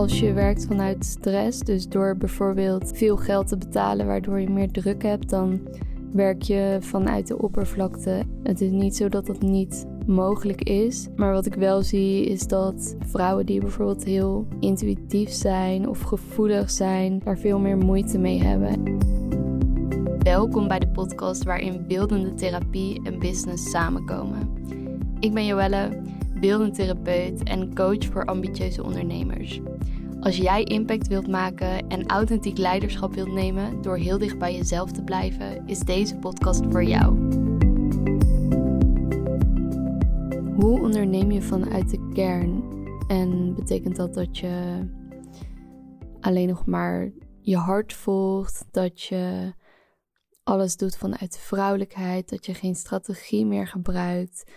Als je werkt vanuit stress, dus door bijvoorbeeld veel geld te betalen waardoor je meer druk hebt, dan werk je vanuit de oppervlakte. Het is niet zo dat dat niet mogelijk is. Maar wat ik wel zie is dat vrouwen die bijvoorbeeld heel intuïtief zijn of gevoelig zijn, daar veel meer moeite mee hebben. Welkom bij de podcast waarin beeldende therapie en business samenkomen. Ik ben Joelle, beeldend therapeut en coach voor ambitieuze ondernemers. Als jij impact wilt maken en authentiek leiderschap wilt nemen door heel dicht bij jezelf te blijven, is deze podcast voor jou. Hoe onderneem je vanuit de kern? En betekent dat dat je alleen nog maar je hart volgt, dat je alles doet vanuit vrouwelijkheid, dat je geen strategie meer gebruikt?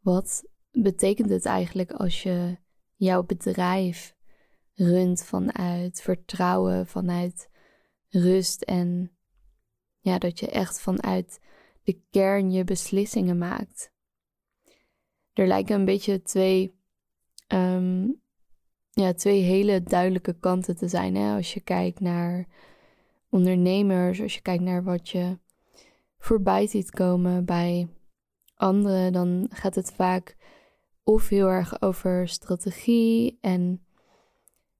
Wat betekent het eigenlijk als je jouw bedrijf runt vanuit vertrouwen, vanuit rust en ja, dat je echt vanuit de kern je beslissingen maakt. Er lijken een beetje twee, ehm, ja, twee hele duidelijke kanten te zijn. Hè? Als je kijkt naar ondernemers, als je kijkt naar wat je voorbij ziet komen bij anderen, dan gaat het vaak of heel erg over strategie en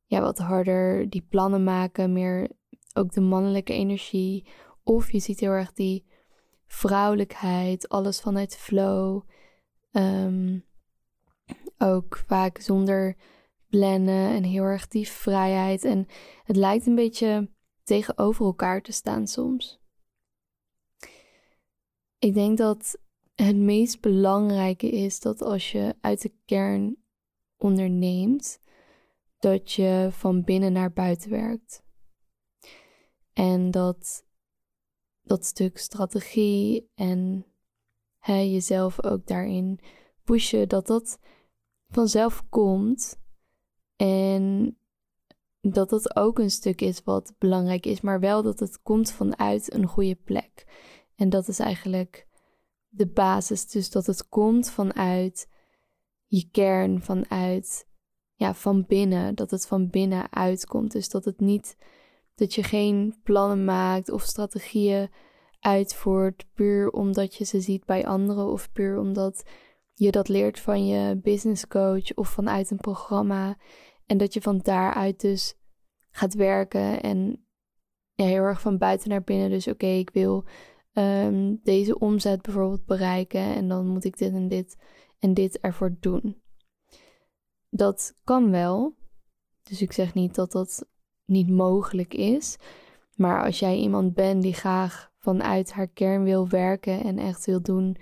ja, wat harder die plannen maken, meer ook de mannelijke energie. Of je ziet heel erg die vrouwelijkheid, alles vanuit flow. Um, ook vaak zonder plannen en heel erg die vrijheid. En het lijkt een beetje tegenover elkaar te staan soms. Ik denk dat het meest belangrijke is dat als je uit de kern onderneemt, dat je van binnen naar buiten werkt. En dat dat stuk strategie en jezelf ook daarin pushen, dat dat vanzelf komt. En dat dat ook een stuk is wat belangrijk is, maar wel dat het komt vanuit een goede plek. En dat is eigenlijk de basis. Dus dat het komt vanuit je kern, vanuit ja, van binnen, dat het van binnen uitkomt. Dus dat het niet, dat je geen plannen maakt of strategieën uitvoert puur omdat je ze ziet bij anderen of puur omdat je dat leert van je business coach of vanuit een programma. En dat je van daaruit dus gaat werken en ja, heel erg van buiten naar binnen. Dus oké, ik wil ehm, deze omzet bijvoorbeeld bereiken en dan moet ik dit en dit en dit ervoor doen dat kan wel. Dus ik zeg niet dat dat niet mogelijk is. Maar als jij iemand bent die graag vanuit haar kern wil werken en echt wil doen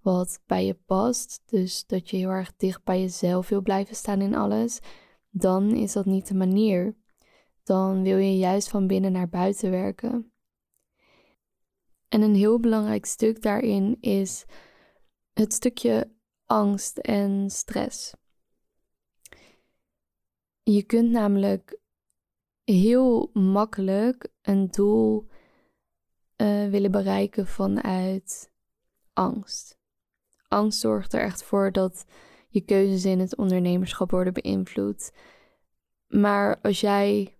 wat bij je past, dus dat je heel erg dicht bij jezelf wil blijven staan in alles, dan is dat niet de manier. Dan wil je juist van binnen naar buiten werken. En een heel belangrijk stuk daarin is het stukje angst en stress. Je kunt namelijk heel makkelijk een doel uh, willen bereiken vanuit angst. Angst zorgt er echt voor dat je keuzes in het ondernemerschap worden beïnvloed. Maar als jij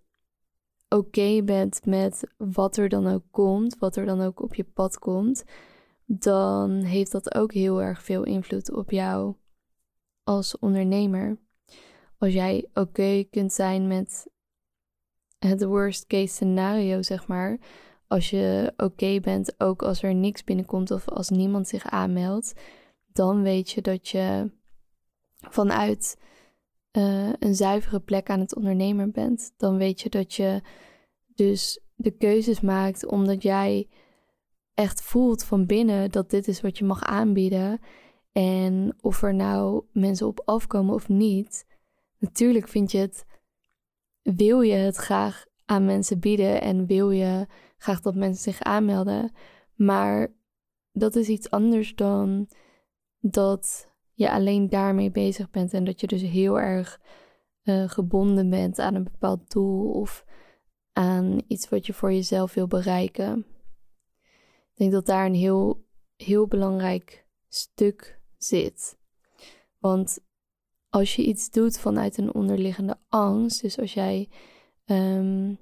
oké bent met wat er dan ook komt, wat er dan ook op je pad komt, dan heeft dat ook heel erg veel invloed op jou als ondernemer als jij oké kunt zijn met het worst case scenario, zeg maar. Als je oké bent, ook als er niks binnenkomt of als niemand zich aanmeldt, dan weet je dat je vanuit uh, een zuivere plek aan het ondernemer bent. Dan weet je dat je dus de keuzes maakt omdat jij echt voelt van binnen dat dit is wat je mag aanbieden. En of er nou mensen op afkomen of niet, Natuurlijk vind je het, wil je het graag aan mensen bieden en wil je graag dat mensen zich aanmelden. Maar dat is iets anders dan dat je alleen daarmee bezig bent en dat je dus heel erg uh, gebonden bent aan een bepaald doel of aan iets wat je voor jezelf wil bereiken. Ik denk dat daar een heel, heel belangrijk stuk zit. Want als je iets doet vanuit een onderliggende angst, dus als jij ehm,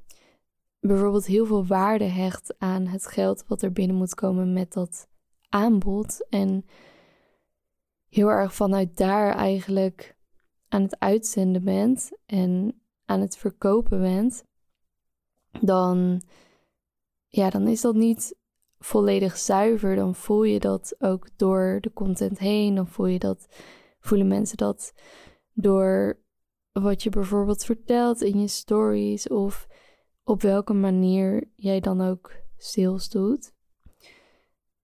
bijvoorbeeld heel veel waarde hecht aan het geld wat er binnen moet komen met dat aanbod en heel erg vanuit daar eigenlijk aan het uitzenden bent en aan het verkopen bent, dan, ja, dan is dat niet volledig zuiver. Dan voel je dat ook door de content heen. Dan voel je dat, voelen mensen dat door wat je bijvoorbeeld vertelt in je stories of op welke manier jij dan ook sales doet.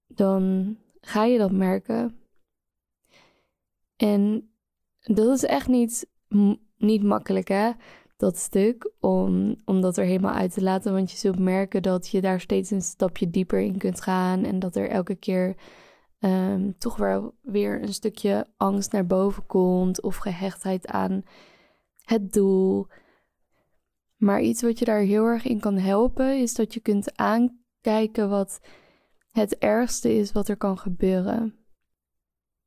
Dan ga je dat merken. En dat is echt niet, niet makkelijk, hè? Dat stuk, om, om dat er helemaal uit te laten. Want je zult merken dat je daar steeds een stapje dieper in kunt gaan. En dat er elke keer um, toch wel weer een stukje angst naar boven komt. Of gehechtheid aan het doel. Maar iets wat je daar heel erg in kan helpen, is dat je kunt aankijken wat het ergste is wat er kan gebeuren.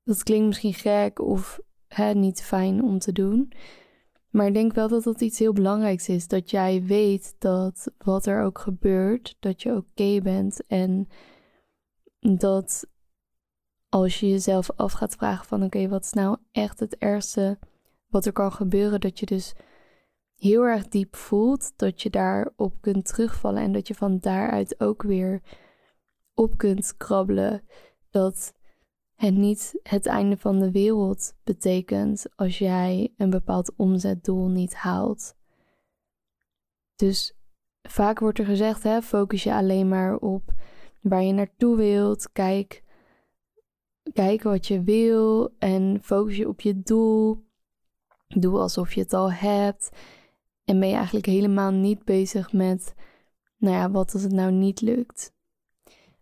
Dat klinkt misschien gek of hè, niet fijn om te doen. Maar ik denk wel dat dat iets heel belangrijks is. Dat jij weet dat wat er ook gebeurt, dat je oké bent. En dat als je jezelf af gaat vragen van oké, wat is nou echt het ergste wat er kan gebeuren? Dat je dus heel erg diep voelt dat je daarop kunt terugvallen. En dat je van daaruit ook weer op kunt krabbelen. Dat het niet het einde van de wereld betekent als jij een bepaald omzetdoel niet haalt. Dus vaak wordt er gezegd: hè, focus je alleen maar op waar je naartoe wilt. Kijk, kijk wat je wil en focus je op je doel. Doe alsof je het al hebt. En ben je eigenlijk helemaal niet bezig met, nou ja, wat als het nou niet lukt?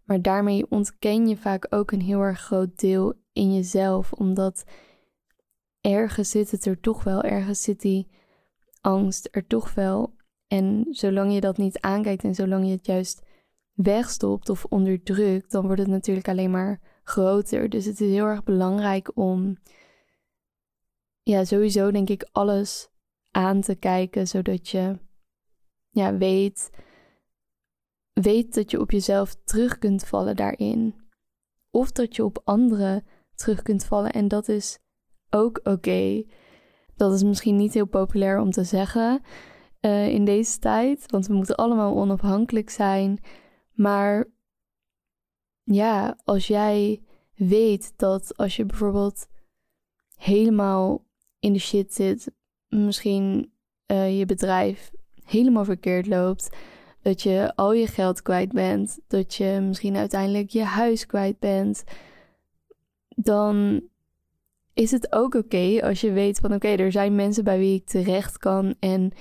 Maar daarmee ontken je vaak ook een heel erg groot deel in jezelf, omdat ergens zit het er toch wel, ergens zit die angst er toch wel. En zolang je dat niet aankijkt en zolang je het juist wegstopt of onderdrukt, dan wordt het natuurlijk alleen maar groter. Dus het is heel erg belangrijk om, ja, sowieso denk ik alles aan te kijken, zodat je, ja, weet Weet dat je op jezelf terug kunt vallen daarin. Of dat je op anderen terug kunt vallen en dat is ook oké. Dat is misschien niet heel populair om te zeggen uh, in deze tijd, want we moeten allemaal onafhankelijk zijn. Maar ja, als jij weet dat als je bijvoorbeeld helemaal in de shit zit, misschien uh, je bedrijf helemaal verkeerd loopt, dat je al je geld kwijt bent, dat je misschien uiteindelijk je huis kwijt bent, dan is het ook oké als je weet van oké, er zijn mensen bij wie ik terecht kan en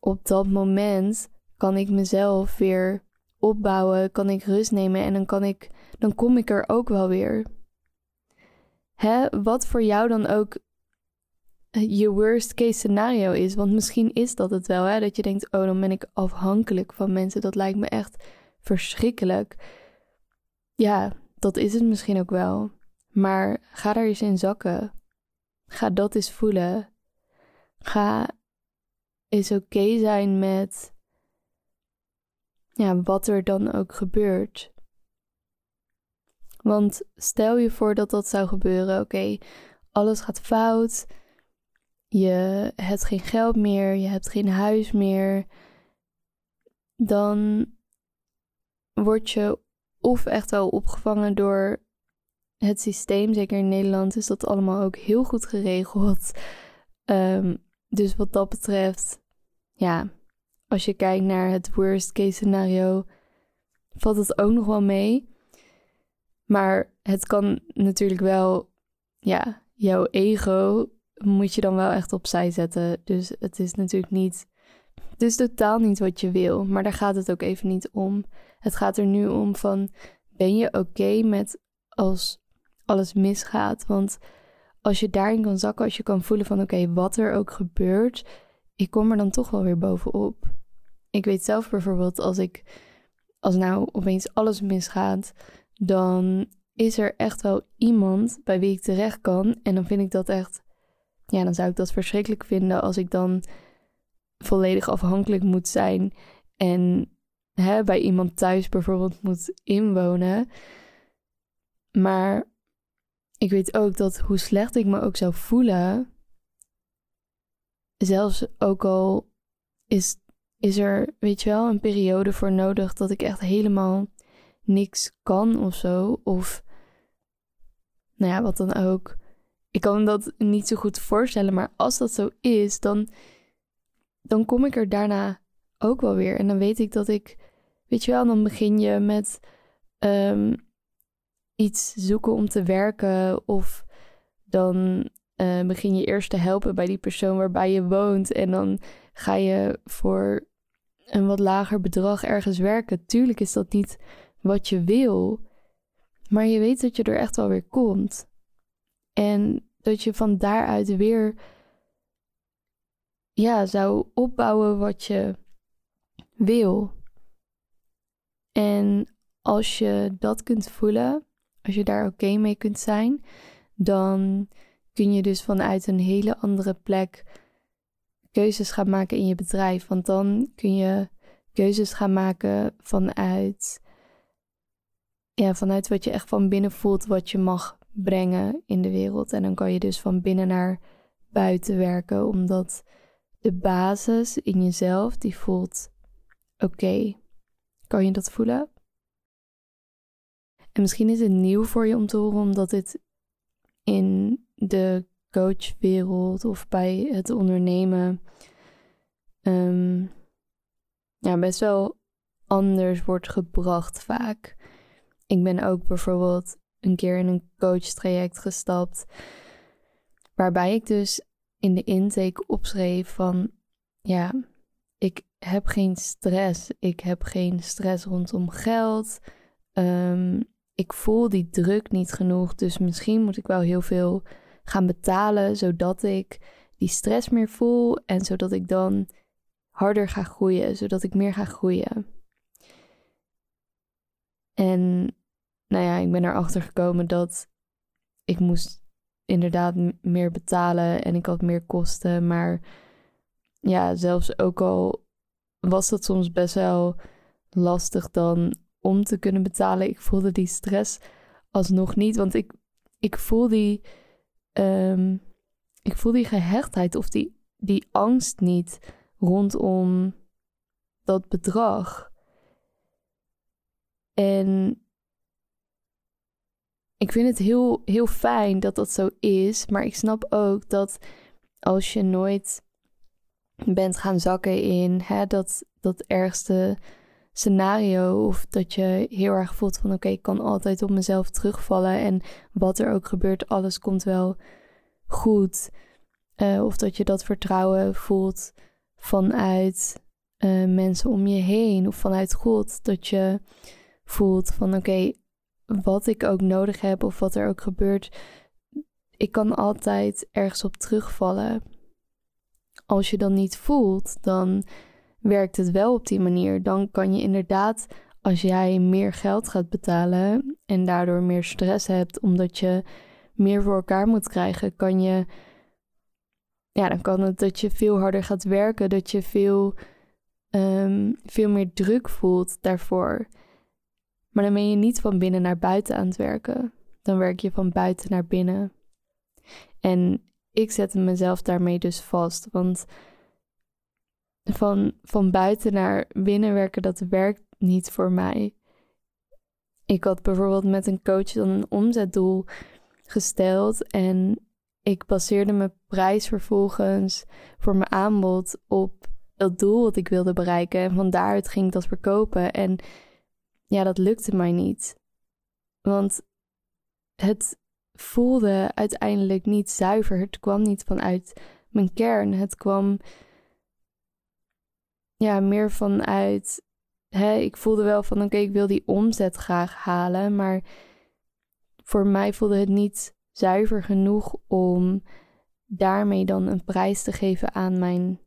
op dat moment kan ik mezelf weer opbouwen, kan ik rust nemen en dan kan ik, dan kom ik er ook wel weer. Hè, wat voor jou dan ook je worst case scenario is. Want misschien is dat het wel, hè? dat je denkt, oh, dan ben ik afhankelijk van mensen. Dat lijkt me echt verschrikkelijk. Ja, dat is het misschien ook wel. Maar ga daar eens in zakken. Ga dat eens voelen. Ga eens oké zijn met ja, wat er dan ook gebeurt. Want stel je voor dat dat zou gebeuren. Oké, alles gaat fout je hebt geen geld meer, je hebt geen huis meer, dan word je of echt wel opgevangen door het systeem. Zeker in Nederland is dat allemaal ook heel goed geregeld. Um, dus wat dat betreft, ja, als je kijkt naar het worst case scenario, valt het ook nog wel mee. Maar het kan natuurlijk wel, ja, jouw ego moet je dan wel echt opzij zetten. Dus het is natuurlijk niet. Het is totaal niet wat je wil. Maar daar gaat het ook even niet om. Het gaat er nu om van. Ben je oké met als alles misgaat? Want als je daarin kan zakken, als je kan voelen van oké, wat er ook gebeurt, ik kom er dan toch wel weer bovenop. Ik weet zelf bijvoorbeeld als ik, als nou opeens alles misgaat, dan is er echt wel iemand bij wie ik terecht kan. En dan vind ik dat echt ja, dan zou ik dat verschrikkelijk vinden als ik dan volledig afhankelijk moet zijn en hè, bij iemand thuis bijvoorbeeld moet inwonen. Maar ik weet ook dat hoe slecht ik me ook zou voelen, zelfs ook al is, is er, weet je wel, een periode voor nodig dat ik echt helemaal niks kan of zo. Of, nou ja, wat dan ook. Ik kan me dat niet zo goed voorstellen, maar als dat zo is, dan, dan kom ik er daarna ook wel weer. En dan weet ik dat ik, weet je wel, dan begin je met um, iets zoeken om te werken. Of dan uh, begin je eerst te helpen bij die persoon waarbij je woont. En dan ga je voor een wat lager bedrag ergens werken. Tuurlijk is dat niet wat je wil. Maar je weet dat je er echt wel weer komt. En dat je van daaruit weer ja, zou opbouwen wat je wil. En als je dat kunt voelen, als je daar oké mee kunt zijn, dan kun je dus vanuit een hele andere plek keuzes gaan maken in je bedrijf. Want dan kun je keuzes gaan maken vanuit, ja, vanuit wat je echt van binnen voelt, wat je mag brengen in de wereld. En dan kan je dus van binnen naar buiten werken, omdat de basis in jezelf, die voelt oké. Kan je dat voelen? En misschien is het nieuw voor je om te horen, omdat dit in de coachwereld of bij het ondernemen um, ja, best wel anders wordt gebracht vaak. Ik ben ook bijvoorbeeld een keer in een coachtraject gestapt, waarbij ik dus in de intake opschreef van ja, ik heb geen stress. Ik heb geen stress rondom geld. Um, ik voel die druk niet genoeg. Dus misschien moet ik wel heel veel gaan betalen, zodat ik die stress meer voel en zodat ik dan harder ga groeien, zodat ik meer ga groeien. En nou ja, ik ben erachter gekomen dat ik moest inderdaad meer betalen en ik had meer kosten. Maar ja, zelfs ook al was dat soms best wel lastig dan om te kunnen betalen. Ik voelde die stress alsnog niet, want ik, ik voel die, um, ik voel die gehechtheid of die, die angst niet rondom dat bedrag. En ik vind het heel, heel fijn dat dat zo is, maar ik snap ook dat als je nooit bent gaan zakken in hè, dat, dat ergste scenario. Of dat je heel erg voelt van oké, ik kan altijd op mezelf terugvallen. En wat er ook gebeurt, alles komt wel goed. Uh, of dat je dat vertrouwen voelt vanuit uh, mensen om je heen. Of vanuit God. Dat je voelt van oké, wat ik ook nodig heb of wat er ook gebeurt. Ik kan altijd ergens op terugvallen. Als je dan niet voelt, dan werkt het wel op die manier. Dan kan je inderdaad, als jij meer geld gaat betalen en daardoor meer stress hebt omdat je meer voor elkaar moet krijgen, kan je. Ja, dan kan het dat je veel harder gaat werken, dat je veel, um, veel meer druk voelt daarvoor. Maar dan ben je niet van binnen naar buiten aan het werken. Dan werk je van buiten naar binnen. En ik zette mezelf daarmee dus vast. Want van, van buiten naar binnen werken, dat werkt niet voor mij. Ik had bijvoorbeeld met een coach dan een omzetdoel gesteld en ik baseerde mijn prijs vervolgens voor mijn aanbod op het doel wat ik wilde bereiken. En van daaruit ging ik dat verkopen. En ja, dat lukte mij niet. Want het voelde uiteindelijk niet zuiver. Het kwam niet vanuit mijn kern. Het kwam ja, meer vanuit. Hè, ik voelde wel van oké, ik wil die omzet graag halen. Maar voor mij voelde het niet zuiver genoeg om daarmee dan een prijs te geven aan mijn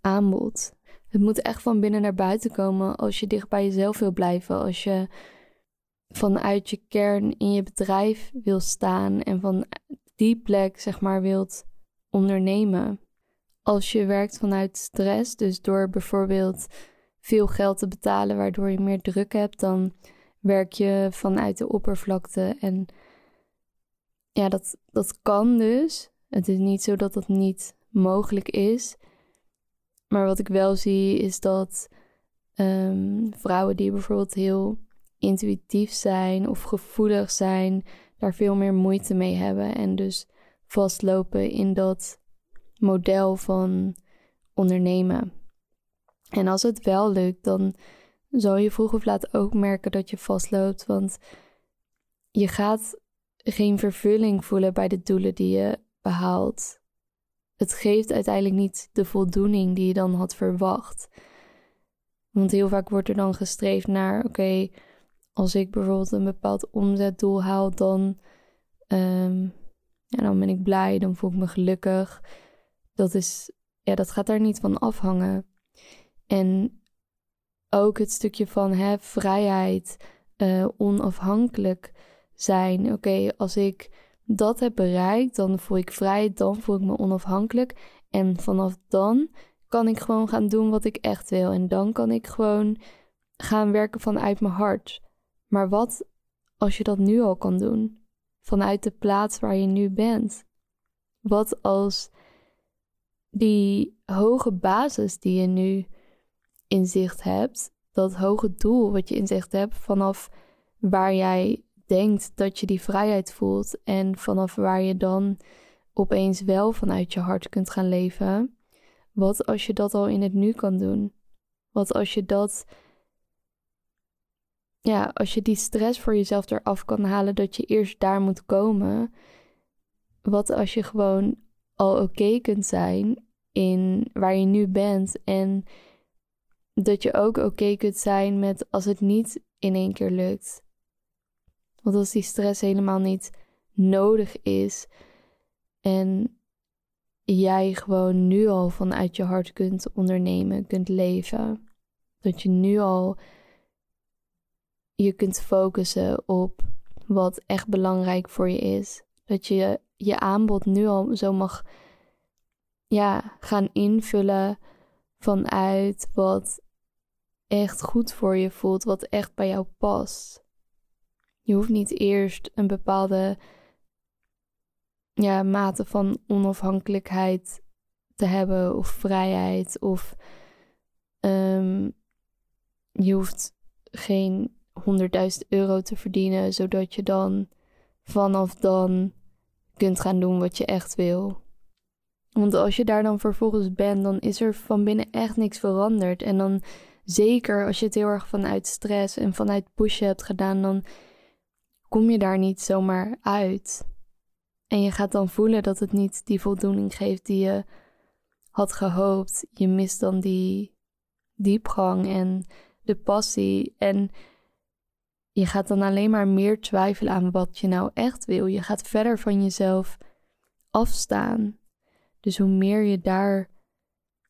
aanbod. Het moet echt van binnen naar buiten komen als je dicht bij jezelf wil blijven. Als je vanuit je kern in je bedrijf wil staan en van die plek, zeg maar, wilt ondernemen. Als je werkt vanuit stress, dus door bijvoorbeeld veel geld te betalen, waardoor je meer druk hebt, dan werk je vanuit de oppervlakte. En ja, dat, dat kan dus. Het is niet zo dat dat niet mogelijk is. Maar wat ik wel zie is dat ehm, vrouwen die bijvoorbeeld heel intuïtief zijn of gevoelig zijn, daar veel meer moeite mee hebben. En dus vastlopen in dat model van ondernemen. En als het wel lukt, dan zal je vroeg of laat ook merken dat je vastloopt. Want je gaat geen vervulling voelen bij de doelen die je behaalt. Het geeft uiteindelijk niet de voldoening die je dan had verwacht. Want heel vaak wordt er dan gestreefd naar: oké, als ik bijvoorbeeld een bepaald omzetdoel haal, dan, um, ja, dan ben ik blij, dan voel ik me gelukkig. Dat, is, ja, dat gaat daar niet van afhangen. En ook het stukje van hè, vrijheid, uh, onafhankelijk zijn. Oké, als ik dat heb bereikt, dan voel ik vrij, dan voel ik me onafhankelijk. En vanaf dan kan ik gewoon gaan doen wat ik echt wil. En dan kan ik gewoon gaan werken vanuit mijn hart. Maar wat als je dat nu al kan doen? Vanuit de plaats waar je nu bent? Wat als die hoge basis die je nu in zicht hebt, dat hoge doel wat je in zicht hebt, vanaf waar jij denkt dat je die vrijheid voelt en vanaf waar je dan opeens wel vanuit je hart kunt gaan leven. Wat als je dat al in het nu kan doen? Wat als je dat, ja, als je die stress voor jezelf eraf kan halen dat je eerst daar moet komen? Wat als je gewoon al oké kunt zijn in waar je nu bent en dat je ook oké kunt zijn met als het niet in één keer lukt. Want als die stress helemaal niet nodig is en jij gewoon nu al vanuit je hart kunt ondernemen, kunt leven. Dat je nu al je kunt focussen op wat echt belangrijk voor je is. Dat je je aanbod nu al zo mag ja, gaan invullen vanuit wat echt goed voor je voelt, wat echt bij jou past. Je hoeft niet eerst een bepaalde ja, mate van onafhankelijkheid te hebben of vrijheid of um, je hoeft geen 100.000 euro te verdienen, zodat je dan vanaf dan kunt gaan doen wat je echt wil. Want als je daar dan vervolgens bent, dan is er van binnen echt niks veranderd. En dan zeker als je het heel erg vanuit stress en vanuit pushen hebt gedaan, dan kom je daar niet zomaar uit. En je gaat dan voelen dat het niet die voldoening geeft die je had gehoopt. Je mist dan die diepgang en de passie. En je gaat dan alleen maar meer twijfelen aan wat je nou echt wil. Je gaat verder van jezelf afstaan. Dus hoe meer je daar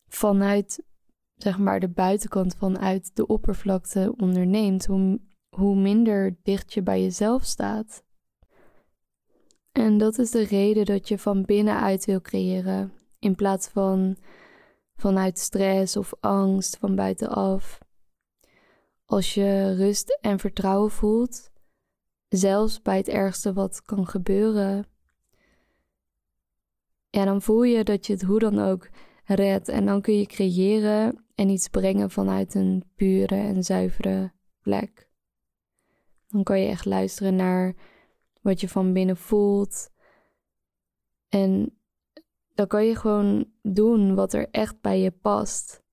vanuit zeg maar de buitenkant vanuit de oppervlakte onderneemt, hoe, hoe minder dicht je bij jezelf staat. En dat is de reden dat je van binnenuit wil creëren, in plaats van vanuit stress of angst van buitenaf. Als je rust en vertrouwen voelt, zelfs bij het ergste wat kan gebeuren, ja, dan voel je dat je het hoe dan ook redt. En dan kun je creëren en iets brengen vanuit een pure en zuivere plek. Dan kan je echt luisteren naar wat je van binnen voelt. En dan kan je gewoon doen wat er echt bij je past.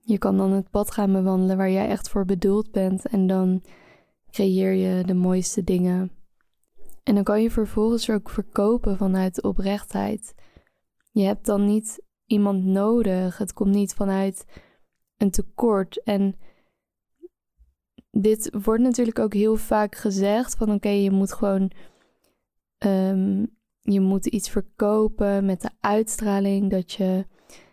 Je kan dan het pad gaan bewandelen waar jij echt voor bedoeld bent en dan creëer je de mooiste dingen. En dan kan je vervolgens ook verkopen vanuit oprechtheid. Je hebt dan niet iemand nodig. Het komt niet vanuit een tekort. En dit wordt natuurlijk ook heel vaak gezegd: van oké, je moet gewoon. Um, je moet iets verkopen met de uitstraling dat je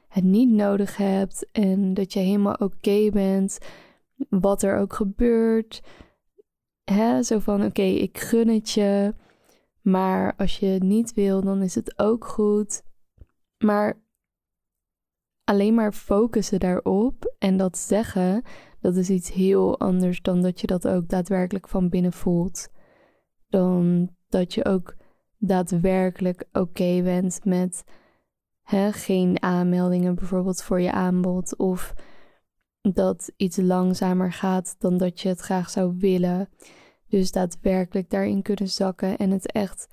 het niet nodig hebt en dat je helemaal oké bent, wat er ook gebeurt. Hè? Zo van: oké, ik gun het je. Maar als je het niet wil, dan is het ook goed. Maar alleen maar focussen daarop en dat zeggen, dat is iets heel anders dan dat je dat ook daadwerkelijk van binnen voelt. Dan dat je ook daadwerkelijk oké bent met hè, geen aanmeldingen bijvoorbeeld voor je aanbod of dat iets langzamer gaat dan dat je het graag zou willen. Dus daadwerkelijk daarin kunnen zakken en het echt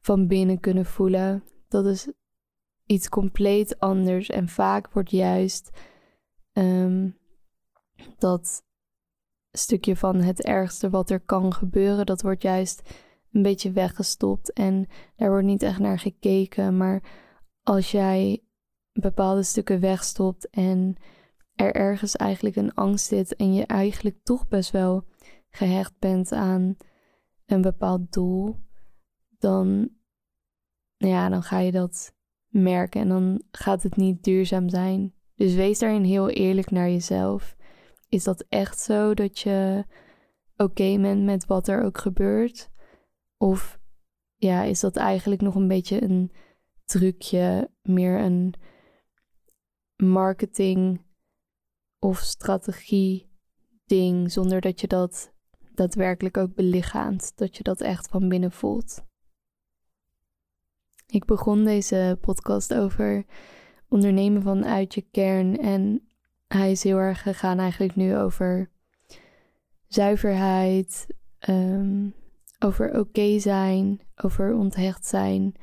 van binnen kunnen voelen. Dat is iets compleet anders. En vaak wordt juist ehm, dat stukje van het ergste wat er kan gebeuren, dat wordt juist een beetje weggestopt. En daar wordt niet echt naar gekeken. Maar als jij bepaalde stukken wegstopt en er ergens eigenlijk een angst zit en je eigenlijk toch best wel gehecht bent aan een bepaald doel, dan, ja, dan ga je dat merken en dan gaat het niet duurzaam zijn. Dus wees daarin heel eerlijk naar jezelf. Is dat echt zo dat je oké bent met wat er ook gebeurt? Of ja, is dat eigenlijk nog een beetje een trucje, meer een marketing of strategie ding, zonder dat je dat daadwerkelijk ook belichaamt, dat je dat echt van binnen voelt. Ik begon deze podcast over ondernemen vanuit je kern en hij is heel erg gegaan eigenlijk nu over zuiverheid, um, over oké zijn, over onthecht zijn.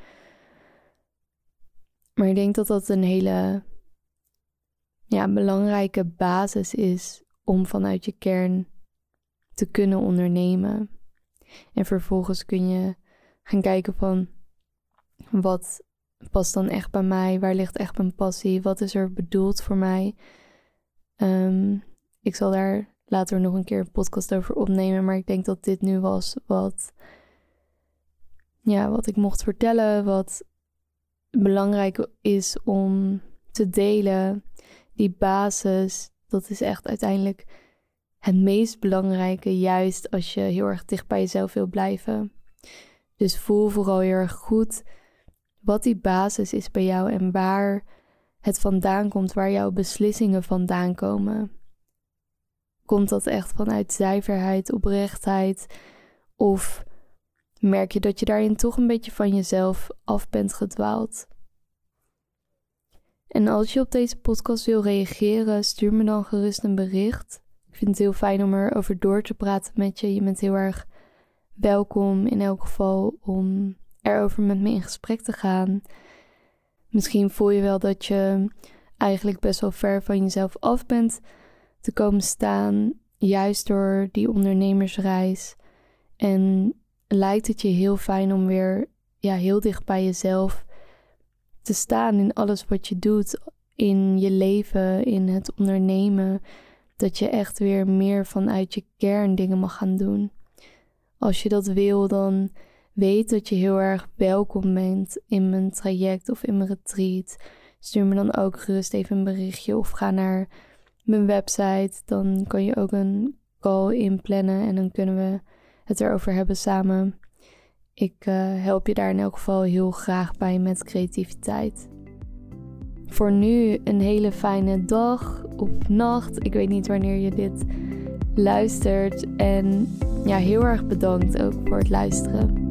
Maar ik denk dat dat een hele ja, belangrijke basis is om vanuit je kern te kunnen ondernemen. En vervolgens kun je gaan kijken van wat past dan echt bij mij? Waar ligt echt mijn passie? Wat is er bedoeld voor mij? Um, ik zal daar later nog een keer een podcast over opnemen. Maar ik denk dat dit nu was wat, ja, wat ik mocht vertellen. Wat belangrijk is om te delen. Die basis, dat is echt uiteindelijk het meest belangrijke. Juist als je heel erg dicht bij jezelf wil blijven. Dus voel vooral heel erg goed wat die basis is bij jou en waar het vandaan komt, waar jouw beslissingen vandaan komen. Komt dat echt vanuit zuiverheid, oprechtheid? Of merk je dat je daarin toch een beetje van jezelf af bent gedwaald? En als je op deze podcast wil reageren, stuur me dan gerust een bericht. Ik vind het heel fijn om erover door te praten met je. Je bent heel erg welkom in elk geval om erover met me in gesprek te gaan. Misschien voel je wel dat je eigenlijk best wel ver van jezelf af bent te komen staan, juist door die ondernemersreis. En lijkt het je heel fijn om weer ja, heel dicht bij jezelf te staan in alles wat je doet, in je leven, in het ondernemen. Dat je echt weer meer vanuit je kern dingen mag gaan doen. Als je dat wil, dan weet dat je heel erg welkom bent in mijn traject of in mijn retreat. Stuur me dan ook gerust even een berichtje of ga naar mijn website. Dan kan je ook een call inplannen en dan kunnen we het erover hebben samen. Ik uh, help je daar in elk geval heel graag bij met creativiteit. Voor nu een hele fijne dag of nacht. Ik weet niet wanneer je dit luistert. En ja, heel erg bedankt ook voor het luisteren.